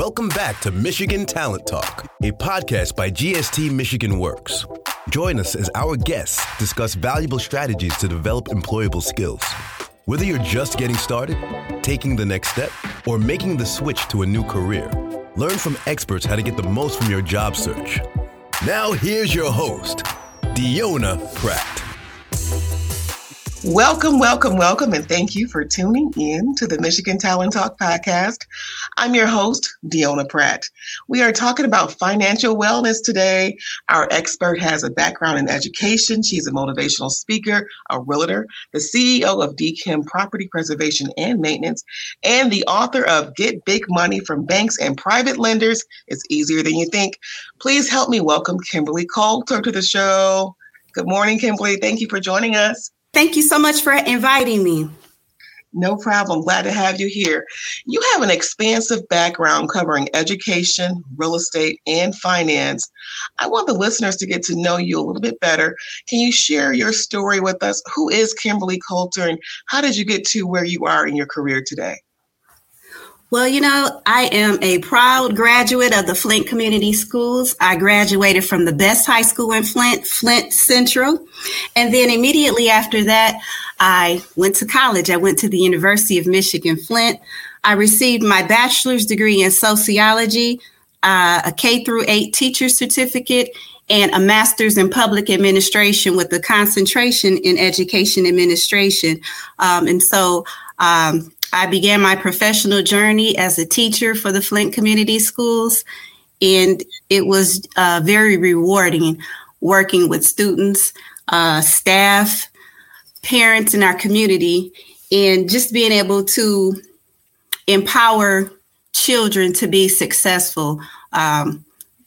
Welcome back to Michigan Talent Talk, a podcast by GST Michigan Works. Join us as our guests discuss valuable strategies to develop employable skills. Whether you're just getting started, taking the next step, or making the switch to a new career, learn from experts how to get the most from your job search. Now, here's your host, Deonna Pratt. Welcome, welcome, welcome, and thank you for tuning in to the Michigan Talent Talk podcast. I'm your host, Deonna Pratt. We are talking about financial wellness today. Our expert has a background in education. She's a motivational speaker, a realtor, the CEO of DKIM Property Preservation and Maintenance, and the author of Get Big Money from Banks and Private Lenders. It's easier than you think. Please help me welcome Kimberly Coulter to the show. Good morning, Kimberly. Thank you for joining us. Thank you so much for inviting me. No problem. Glad to have you here. You have an expansive background covering education, real estate, and finance. I want the listeners to get to know you a little bit better. Can you share your story with us? Who is Kimberly Coulter and how did you get to where you are in your career today? Well, you know, I am a proud graduate of the Flint Community Schools. I graduated from the best high school in Flint, Flint Central. And then immediately after that, I went to college. I went to the University of Michigan Flint. I received my bachelor's degree in sociology, uh, a K through 8 teacher certificate, and a master's in public administration with a concentration in education administration. Um, and so um, I began my professional journey as a teacher for the Flint Community Schools, and it was uh, very rewarding working with students, uh, staff, parents in our community, and just being able to empower children to be successful um,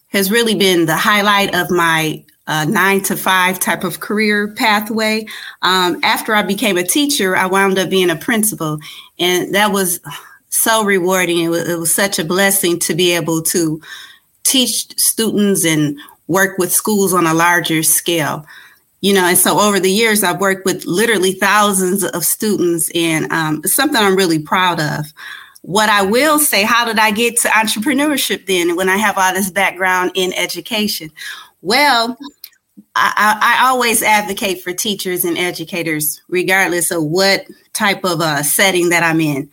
has really been the highlight of my a nine to five type of career pathway. Um, after I became a teacher, I wound up being a principal, and that was so rewarding. It was, it was such a blessing to be able to teach students and work with schools on a larger scale. You know, and so over the years, I've worked with literally thousands of students, and um, it's something I'm really proud of. What I will say, how did I get to entrepreneurship then when I have all this background in education? Well, I, I, always advocate for teachers and educators, regardless of what type of uh, setting that I'm in.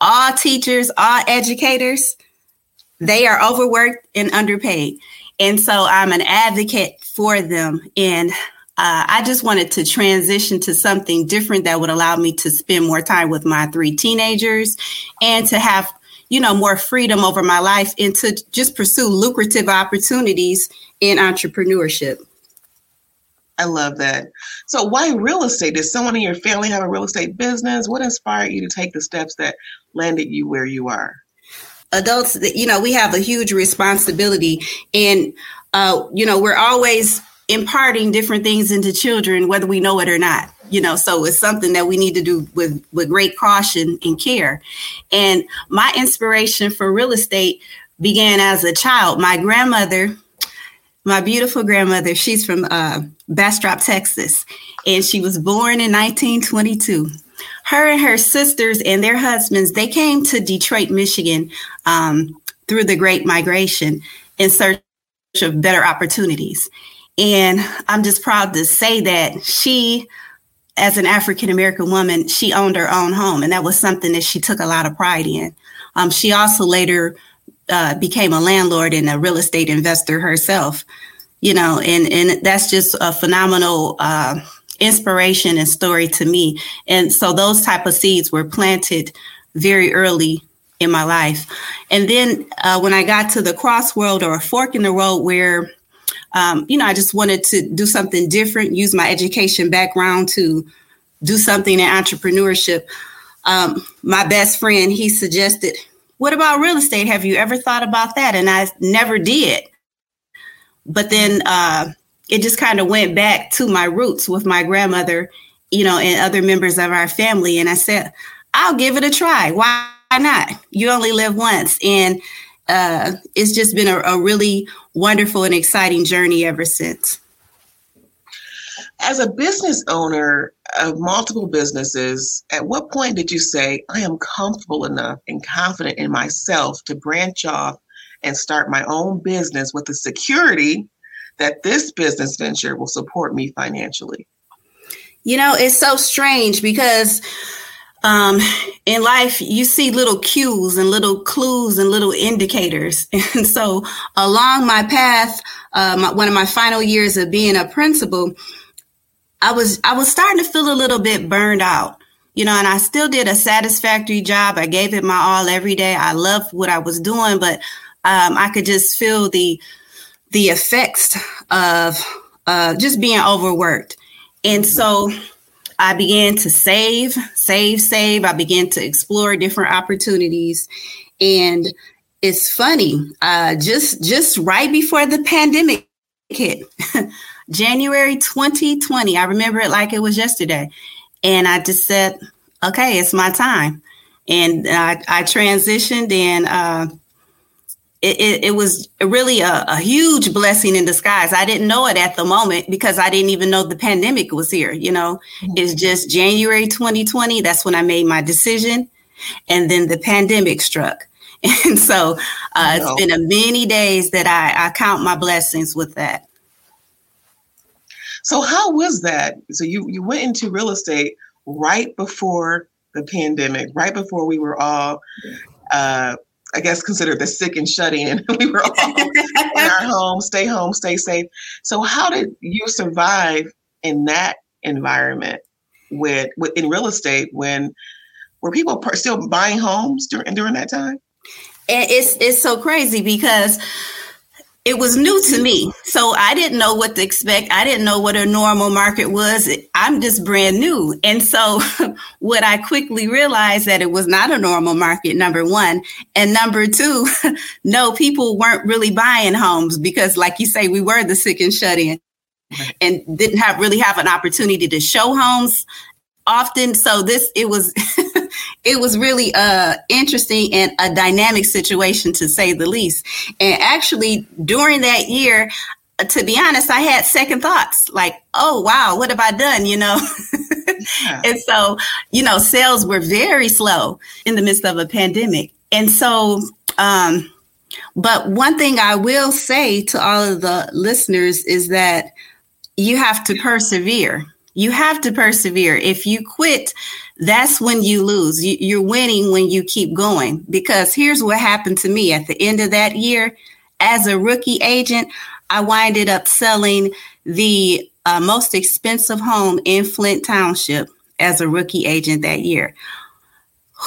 All teachers, all educators, they are overworked and underpaid. And so I'm an advocate for them. And uh, I just wanted to transition to something different that would allow me to spend more time with my three teenagers and to have you know more freedom over my life and to just pursue lucrative opportunities in entrepreneurship. I love that. So, why real estate? Did someone in your family have a real estate business? What inspired you to take the steps that landed you where you are? Adults, you know, we have a huge responsibility, and uh, you know, we're always imparting different things into children, whether we know it or not. You know, so it's something that we need to do with with great caution and care. And my inspiration for real estate began as a child. My grandmother my beautiful grandmother, she's from uh, Bastrop, Texas, and she was born in 1922. Her and her sisters and their husbands, they came to Detroit, Michigan um, through the Great Migration in search of better opportunities. And I'm just proud to say that she, as an African American woman, she owned her own home. And that was something that she took a lot of pride in. Um, she also later uh, became a landlord and a real estate investor herself, you know, and, and that's just a phenomenal uh, inspiration and story to me. And so those type of seeds were planted very early in my life. And then uh, when I got to the crossroad or a fork in the road where, um, you know, I just wanted to do something different, use my education background to do something in entrepreneurship. Um, my best friend, he suggested, what about real estate? Have you ever thought about that? And I never did. But then uh, it just kind of went back to my roots with my grandmother, you know, and other members of our family. And I said, I'll give it a try. Why not? You only live once. And uh, it's just been a, a really wonderful and exciting journey ever since. As a business owner of multiple businesses, at what point did you say, I am comfortable enough and confident in myself to branch off and start my own business with the security that this business venture will support me financially? You know, it's so strange because um, in life, you see little cues and little clues and little indicators. And so, along my path, uh, my, one of my final years of being a principal, I was I was starting to feel a little bit burned out, you know. And I still did a satisfactory job. I gave it my all every day. I loved what I was doing, but um, I could just feel the the effects of uh, just being overworked. And so I began to save, save, save. I began to explore different opportunities. And it's funny, uh, just just right before the pandemic hit, January 2020, I remember it like it was yesterday. And I just said, okay, it's my time. And I, I transitioned and uh, it, it, it, was really a, a, huge blessing in disguise. I didn't know it at the moment because I didn't even know the pandemic was here. You know, mm-hmm. it's just January 2020. That's when I made my decision. And then the pandemic struck. And so uh, it's been a many days that I, I count my blessings with that. So how was that? So you, you went into real estate right before the pandemic, right before we were all uh, I guess, considered the sick and shutting, and we were all in our home, stay home, stay safe. So, how did you survive in that environment with, with in real estate when were people still buying homes during during that time? It's it's so crazy because it was new to me. So I didn't know what to expect. I didn't know what a normal market was. I'm just brand new. And so what I quickly realized that it was not a normal market, number one. And number two, no, people weren't really buying homes because like you say, we were the sick and shut in and didn't have really have an opportunity to show homes often. So this, it was, it was really uh, interesting and a dynamic situation to say the least. And actually, during that year, uh, to be honest, I had second thoughts like, oh, wow, what have I done? You know? yeah. And so, you know, sales were very slow in the midst of a pandemic. And so, um, but one thing I will say to all of the listeners is that you have to persevere. You have to persevere. If you quit, that's when you lose. You're winning when you keep going. Because here's what happened to me at the end of that year. As a rookie agent, I winded up selling the uh, most expensive home in Flint Township as a rookie agent that year.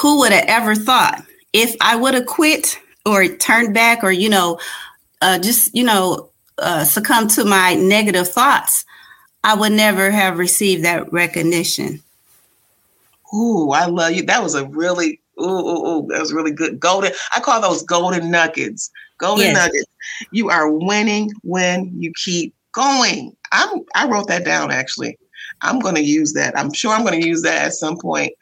Who would have ever thought if I would have quit or turned back or, you know, uh, just, you know, uh, succumbed to my negative thoughts, I would never have received that recognition. Ooh, I love you. That was a really ooh, ooh, ooh, that was really good. Golden. I call those golden nuggets. Golden yes. nuggets. You are winning when you keep going. I'm I wrote that down actually. I'm going to use that. I'm sure I'm going to use that at some point.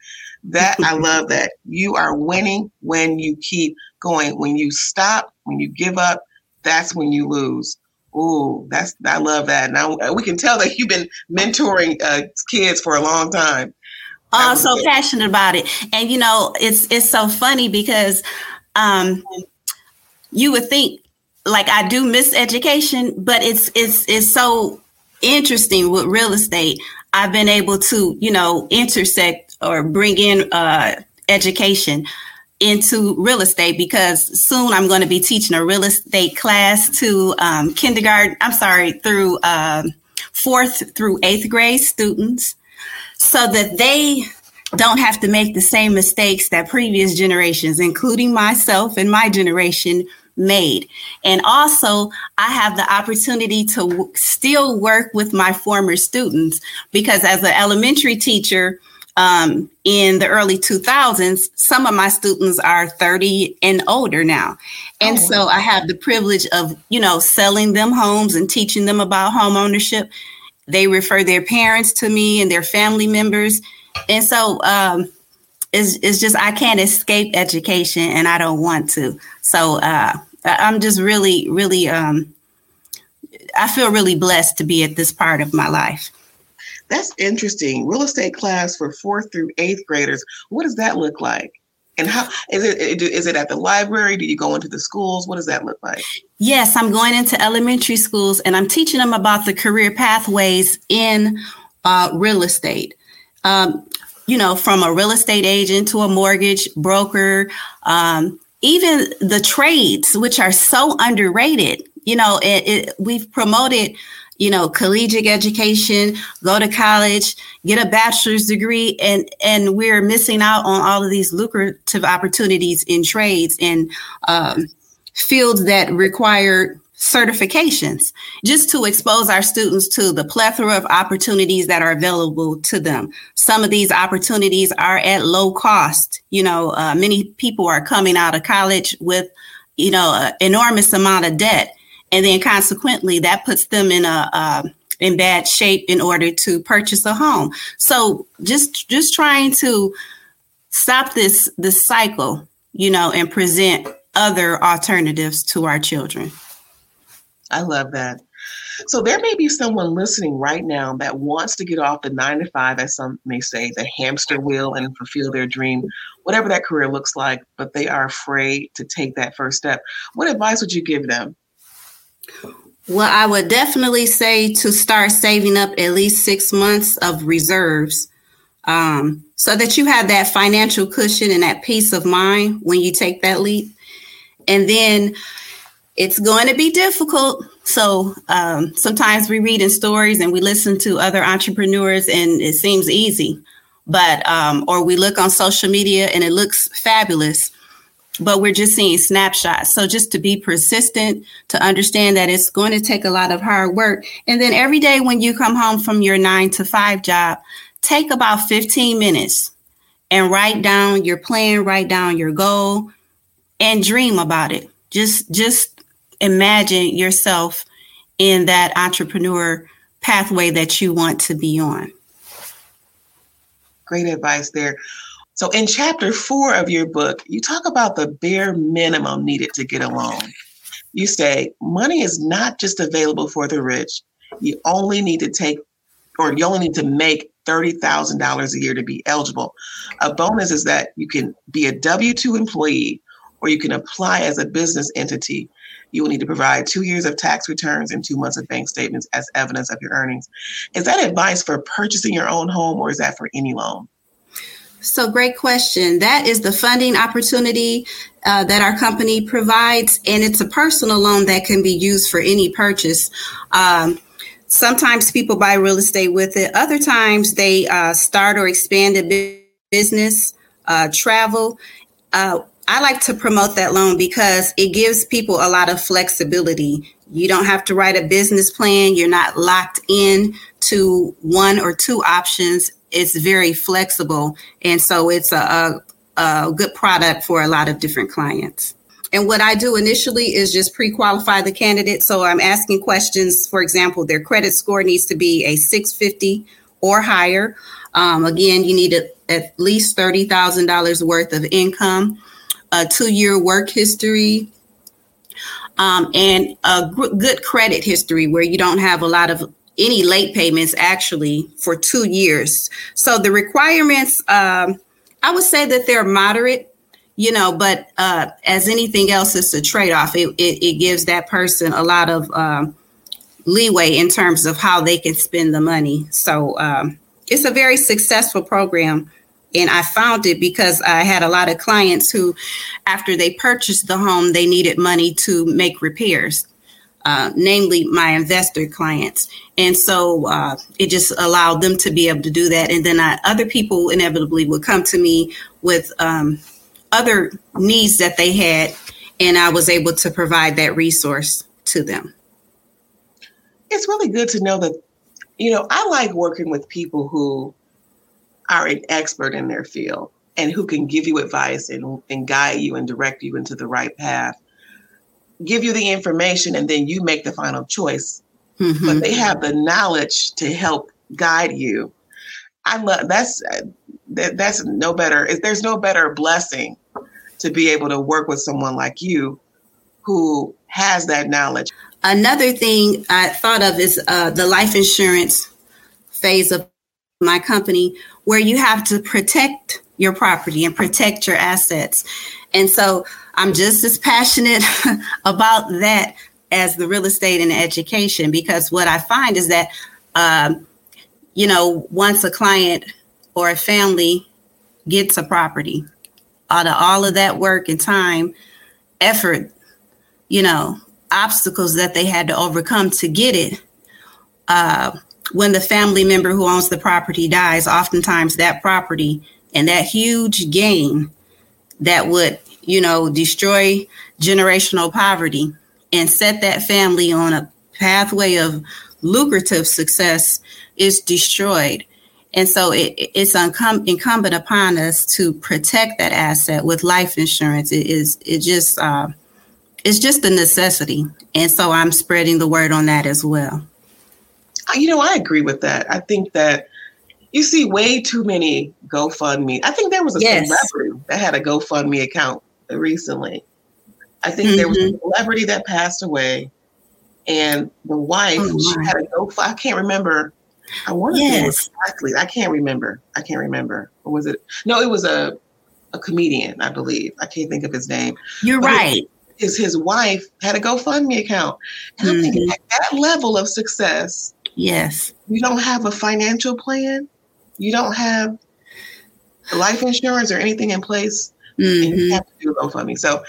That I love that. You are winning when you keep going. When you stop, when you give up, that's when you lose. Ooh, that's I love that. Now we can tell that you've been mentoring uh, kids for a long time. Oh, so passionate about it. And you know, it's it's so funny because um you would think like I do miss education, but it's it's it's so interesting with real estate. I've been able to, you know, intersect or bring in uh education into real estate because soon I'm going to be teaching a real estate class to um, kindergarten. I'm sorry, through um, fourth through eighth grade students so that they don't have to make the same mistakes that previous generations, including myself and my generation, made. And also, I have the opportunity to w- still work with my former students because as an elementary teacher, um, in the early 2000s, some of my students are 30 and older now. And oh, so I have the privilege of, you know, selling them homes and teaching them about home ownership they refer their parents to me and their family members. And so um, it's, it's just, I can't escape education and I don't want to. So uh, I'm just really, really, um, I feel really blessed to be at this part of my life. That's interesting. Real estate class for fourth through eighth graders. What does that look like? And how is it? Is it at the library? Do you go into the schools? What does that look like? Yes, I'm going into elementary schools and I'm teaching them about the career pathways in uh, real estate. Um, you know, from a real estate agent to a mortgage broker, um, even the trades, which are so underrated. You know, it, it, we've promoted you know, collegiate education, go to college, get a bachelor's degree, and and we're missing out on all of these lucrative opportunities in trades and um, fields that require certifications just to expose our students to the plethora of opportunities that are available to them. Some of these opportunities are at low cost. You know, uh, many people are coming out of college with, you know, an enormous amount of debt and then consequently that puts them in a in bad shape in order to purchase a home. So just just trying to stop this this cycle, you know, and present other alternatives to our children. I love that. So there may be someone listening right now that wants to get off the nine to five, as some may say, the hamster wheel and fulfill their dream, whatever that career looks like, but they are afraid to take that first step. What advice would you give them? Well, I would definitely say to start saving up at least six months of reserves um, so that you have that financial cushion and that peace of mind when you take that leap. And then it's going to be difficult. So um, sometimes we read in stories and we listen to other entrepreneurs and it seems easy, but um, or we look on social media and it looks fabulous but we're just seeing snapshots. So just to be persistent, to understand that it's going to take a lot of hard work. And then every day when you come home from your nine to five job, take about 15 minutes and write down your plan, write down your goal and dream about it. Just, just imagine yourself in that entrepreneur pathway that you want to be on. Great advice there. So, in chapter four of your book, you talk about the bare minimum needed to get a loan. You say money is not just available for the rich. You only need to take, or you only need to make $30,000 a year to be eligible. A bonus is that you can be a W 2 employee or you can apply as a business entity. You will need to provide two years of tax returns and two months of bank statements as evidence of your earnings. Is that advice for purchasing your own home or is that for any loan? So, great question. That is the funding opportunity uh, that our company provides, and it's a personal loan that can be used for any purchase. Um, sometimes people buy real estate with it, other times they uh, start or expand a business, uh, travel. Uh, I like to promote that loan because it gives people a lot of flexibility. You don't have to write a business plan. You're not locked in to one or two options it's very flexible, and so it's a, a, a good product for a lot of different clients. And what I do initially is just pre qualify the candidate. So I'm asking questions. For example, their credit score needs to be a 650 or higher. Um, again, you need a, at least $30,000 worth of income, a two year work history, um, and a g- good credit history where you don't have a lot of any late payments actually for two years. So the requirements, um, I would say that they're moderate, you know, but uh, as anything else, it's a trade off. It, it, it, gives that person a lot of um, leeway in terms of how they can spend the money. So um, it's a very successful program. And I found it because I had a lot of clients who, after they purchased the home, they needed money to make repairs. Uh, namely my investor clients. And so uh, it just allowed them to be able to do that. And then I, other people inevitably would come to me with um, other needs that they had, and I was able to provide that resource to them. It's really good to know that, you know, I like working with people who are an expert in their field and who can give you advice and, and guide you and direct you into the right path give you the information and then you make the final choice. Mm-hmm. But they have the knowledge to help guide you. I love that's that, that's no better. There's no better blessing to be able to work with someone like you who has that knowledge. Another thing I thought of is uh, the life insurance phase of my company where you have to protect your property and protect your assets. And so I'm just as passionate about that as the real estate and education because what I find is that, um, you know, once a client or a family gets a property, out of all of that work and time, effort, you know, obstacles that they had to overcome to get it, uh, when the family member who owns the property dies, oftentimes that property and that huge gain that would, you know, destroy generational poverty and set that family on a pathway of lucrative success is destroyed. And so it, it's incumbent upon us to protect that asset with life insurance. It is it just uh, it's just a necessity, and so I'm spreading the word on that as well. You know, I agree with that. I think that you see way too many GoFundMe. I think there was a yes. celebrity that had a GoFundMe account recently. I think mm-hmm. there was a mm-hmm. celebrity that passed away, and the wife oh, she had a GoFundMe. I can't remember. I want to yes. exactly. I can't remember. I can't remember. Or was it? No, it was a a comedian, I believe. I can't think of his name. You're but right. Is his wife had a GoFundMe account, and mm-hmm. I'm thinking mm-hmm. at that level of success, Yes. You don't have a financial plan. You don't have life insurance or anything in place. Mm-hmm. And you have to do GoFundMe. So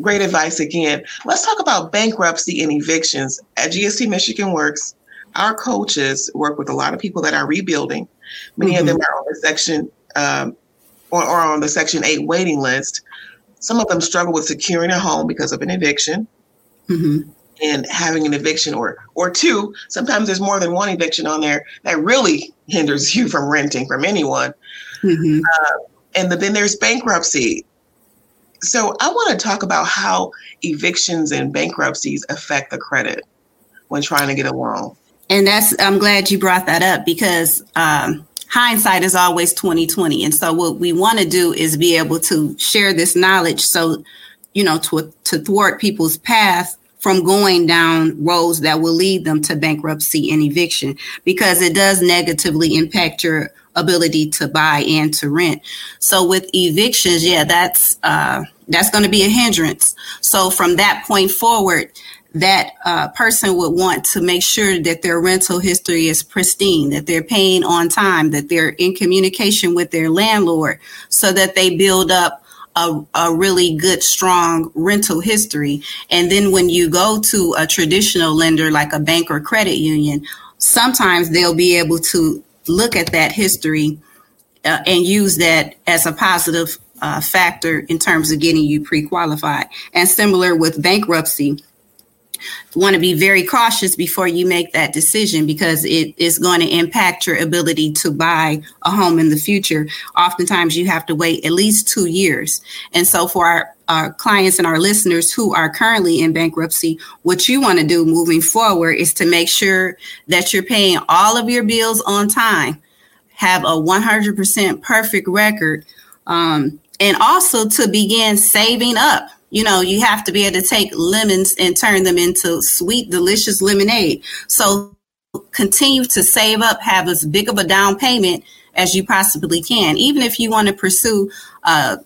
great advice again. Let's talk about bankruptcy and evictions. At GST Michigan Works, our coaches work with a lot of people that are rebuilding. Many mm-hmm. of them are on the section um, or, or on the Section 8 waiting list. Some of them struggle with securing a home because of an eviction. Mm-hmm and having an eviction or or two sometimes there's more than one eviction on there that really hinders you from renting from anyone. Mm-hmm. uh, and the, then there's bankruptcy. So i want to talk about how evictions and bankruptcies affect the credit when trying to get a loan. And that's i'm glad you brought that up because um, hindsight is always 2020 and so what we want to do is be able to share this knowledge so you know to, to thwart people's path from going down roads that will lead them to bankruptcy and eviction because it does negatively impact your ability to buy and to rent. So with evictions, yeah, that's uh, that's going to be a hindrance. So from that point forward, that uh, person would want to make sure that their rental history is pristine, that they're paying on time, that they're in communication with their landlord, so that they build up a, a really good, strong rental history. And then when you go to a traditional lender like a bank or credit union, sometimes they'll be able to look at that history uh, and use that as a positive uh, factor in terms of getting you pre-qualified. And similar with bankruptcy, want to be very cautious before you make that decision because it is going to impact your ability to buy a home in the future. Oftentimes, you have to wait at least two years. And so, for our, our clients and our listeners who are currently in bankruptcy, what you want to do moving forward is to make sure that you're paying all of your bills on time, have a 100% perfect record, um, and also to begin saving up you know, you have to be able to take lemons and turn them into sweet, delicious lemonade. So continue to save up, have as big of a down payment as you possibly can. Even if you want to pursue uh,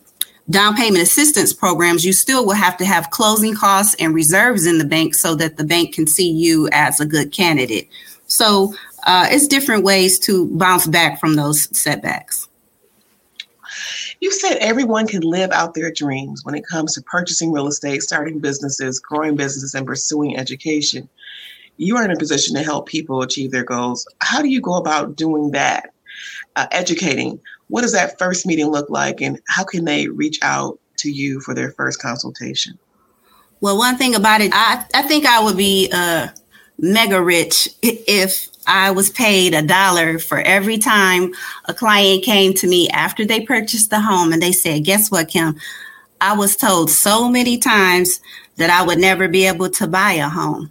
down payment assistance programs, you still will have to have closing costs and reserves in the bank so that the bank can see you as a good candidate. So uh, it's different ways to bounce back from those setbacks. You said everyone can live out their dreams when it comes to purchasing real estate, starting businesses, growing businesses, and pursuing education. You are in a position to help people achieve their goals. How do you go about doing that? Uh, educating. What does that first meeting look like, and how can they reach out to you for their first consultation? Well, one thing about it, I, I think I would be uh, mega rich if I was paid a dollar for every time a client came to me after they purchased the home and they said, Guess what, Kim? I was told so many times that I would never be able to buy a home.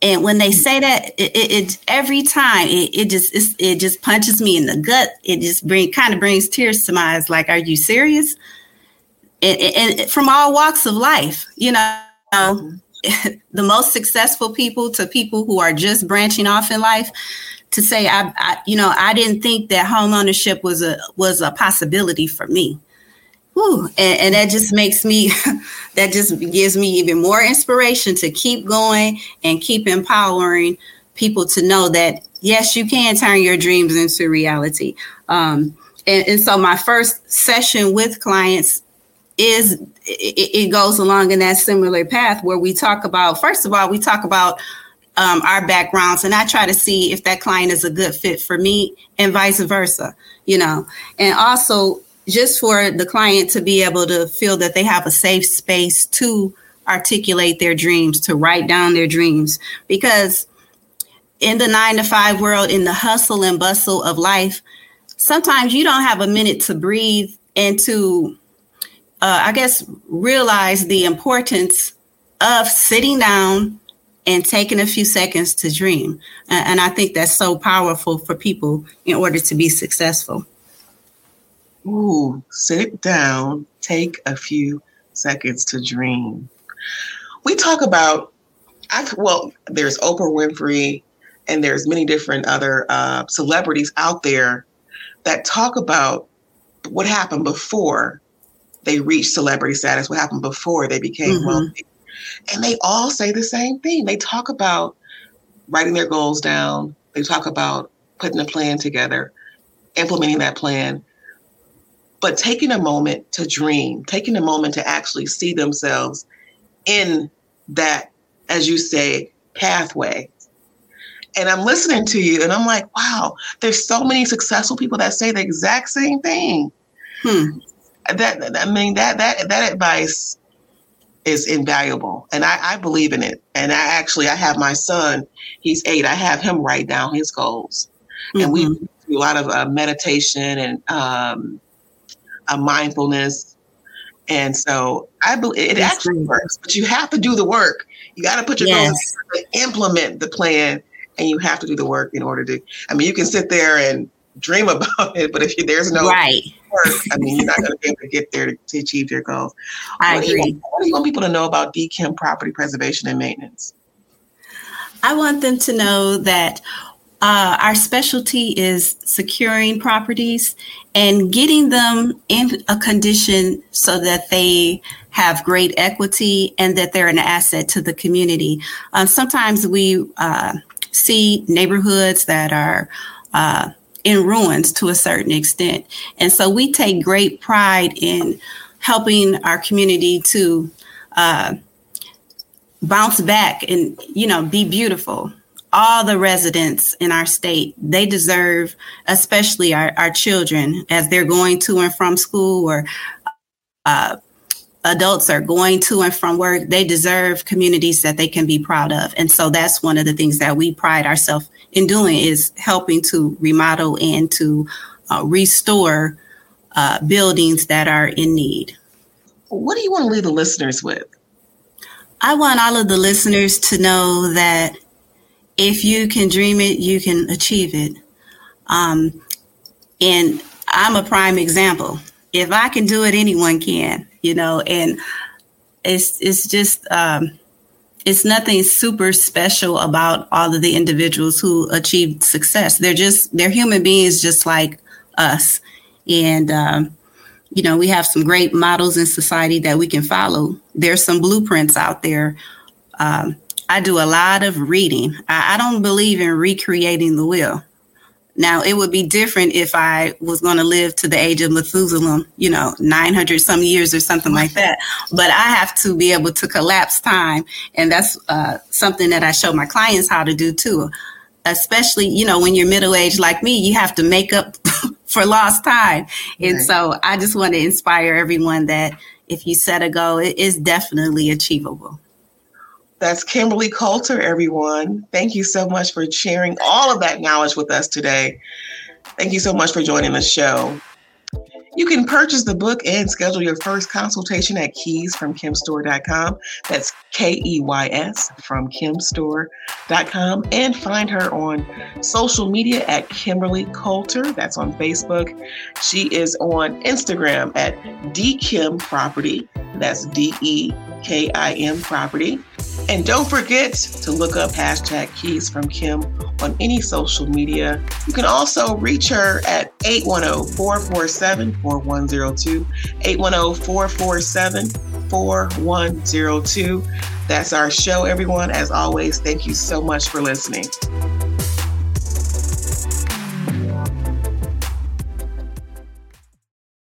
And when they say that, it, it, it every time it, it just it just punches me in the gut. It just bring kind of brings tears to my eyes. Like, are you serious? And, and from all walks of life, you know, mm-hmm. the most successful people to people who are just branching off in life, to say I, I you know I didn't think that home ownership was a was a possibility for me. Whew, and, and that just makes me that just gives me even more inspiration to keep going and keep empowering people to know that yes, you can turn your dreams into reality. Um, and, and so my first session with clients is it, it, goes along in that similar path where we talk about first of all we talk about um, our backgrounds and i try to see if that client is a good fit for me and vice versa you know. And also just for the client to be able to feel that they have a safe space to articulate their dreams to write down their dreams. Because in the nine to five world in the hustle and bustle of life sometimes you don't have a minute to breathe and to uh, I guess, realize the importance of sitting down and taking a few seconds to dream. And, I think that's so powerful for people in order to be successful. Ooh, sit down, take a few seconds to dream. We talk about, I, well, there's Oprah Winfrey and there's many different other uh, celebrities out there that talk about what happened before they reached celebrity status, what happened before they became mm-hmm. wealthy. And they all say the same thing. They talk about writing their goals down, they talk about putting a plan together, implementing that plan, but taking a moment to dream, taking a moment to actually see themselves in that, as you say, pathway. And I'm listening to you and I'm like, wow, there's so many successful people that say the exact same thing. Hmm that I mean that that that advice is invaluable, and I, I believe in it. And I actually I have my son; he's eight. I have him write down his goals, mm-hmm. and we mm-hmm. do a lot of uh, meditation and um, a mindfulness. And so I believe it That's actually works, but you have to do the work. You got to put your yes. goals to implement the plan, and you have to do the work in order to. I mean, you can sit there and dream about it, but if you, there's no right. work, I mean, you're not going to be able to get there to, to achieve your goals. I what agree. Do you, what do you want people to know about DKIM property preservation and maintenance? I want them to know that uh, our specialty is securing properties and getting them in a condition so that they have great equity and that they're an asset to the community. Uh, sometimes we uh, see neighborhoods that are uh, in ruins to a certain extent. And so we take great pride in helping our community to uh, bounce back and, you know, be beautiful. All the residents in our state, they deserve, especially our, our children, as they're going to and from school or uh, adults are going to and from work, they deserve communities that they can be proud of. And so that's one of the things that we pride ourselves in doing is helping to remodel and to uh, restore uh, buildings that are in need. What do you want to leave the listeners with? I want all of the listeners to know that if you can dream it, you can achieve it. Um, and I'm a prime example. If I can do it, anyone can, you know, and it's, it's just, um, it's nothing super special about all of the individuals who achieved success. They're just they're human beings just like us, and um, you know we have some great models in society that we can follow. There's some blueprints out there. Um, I do a lot of reading. I, I don't believe in recreating the wheel. Now, it would be different if I was going to live to the age of Methuselah, you know, 900 some years or something like that. But I have to be able to collapse time. And that's uh, something that I show my clients how to do too. Especially, you know, when you're middle aged like me, you have to make up for lost time. And right. so I just want to inspire everyone that if you set a goal, it is definitely achievable. That's Kimberly Coulter, everyone. Thank you so much for sharing all of that knowledge with us today. Thank you so much for joining the show. You can purchase the book and schedule your first consultation at keysfromkimstore.com. That's K E Y S from kimstore.com. And find her on social media at Kimberly Coulter. That's on Facebook. She is on Instagram at DKIM Property. That's D E K I M Property. And don't forget to look up hashtag keys from Kim on any social media. You can also reach her at 810 447 4102. 810 447 4102. That's our show, everyone. As always, thank you so much for listening.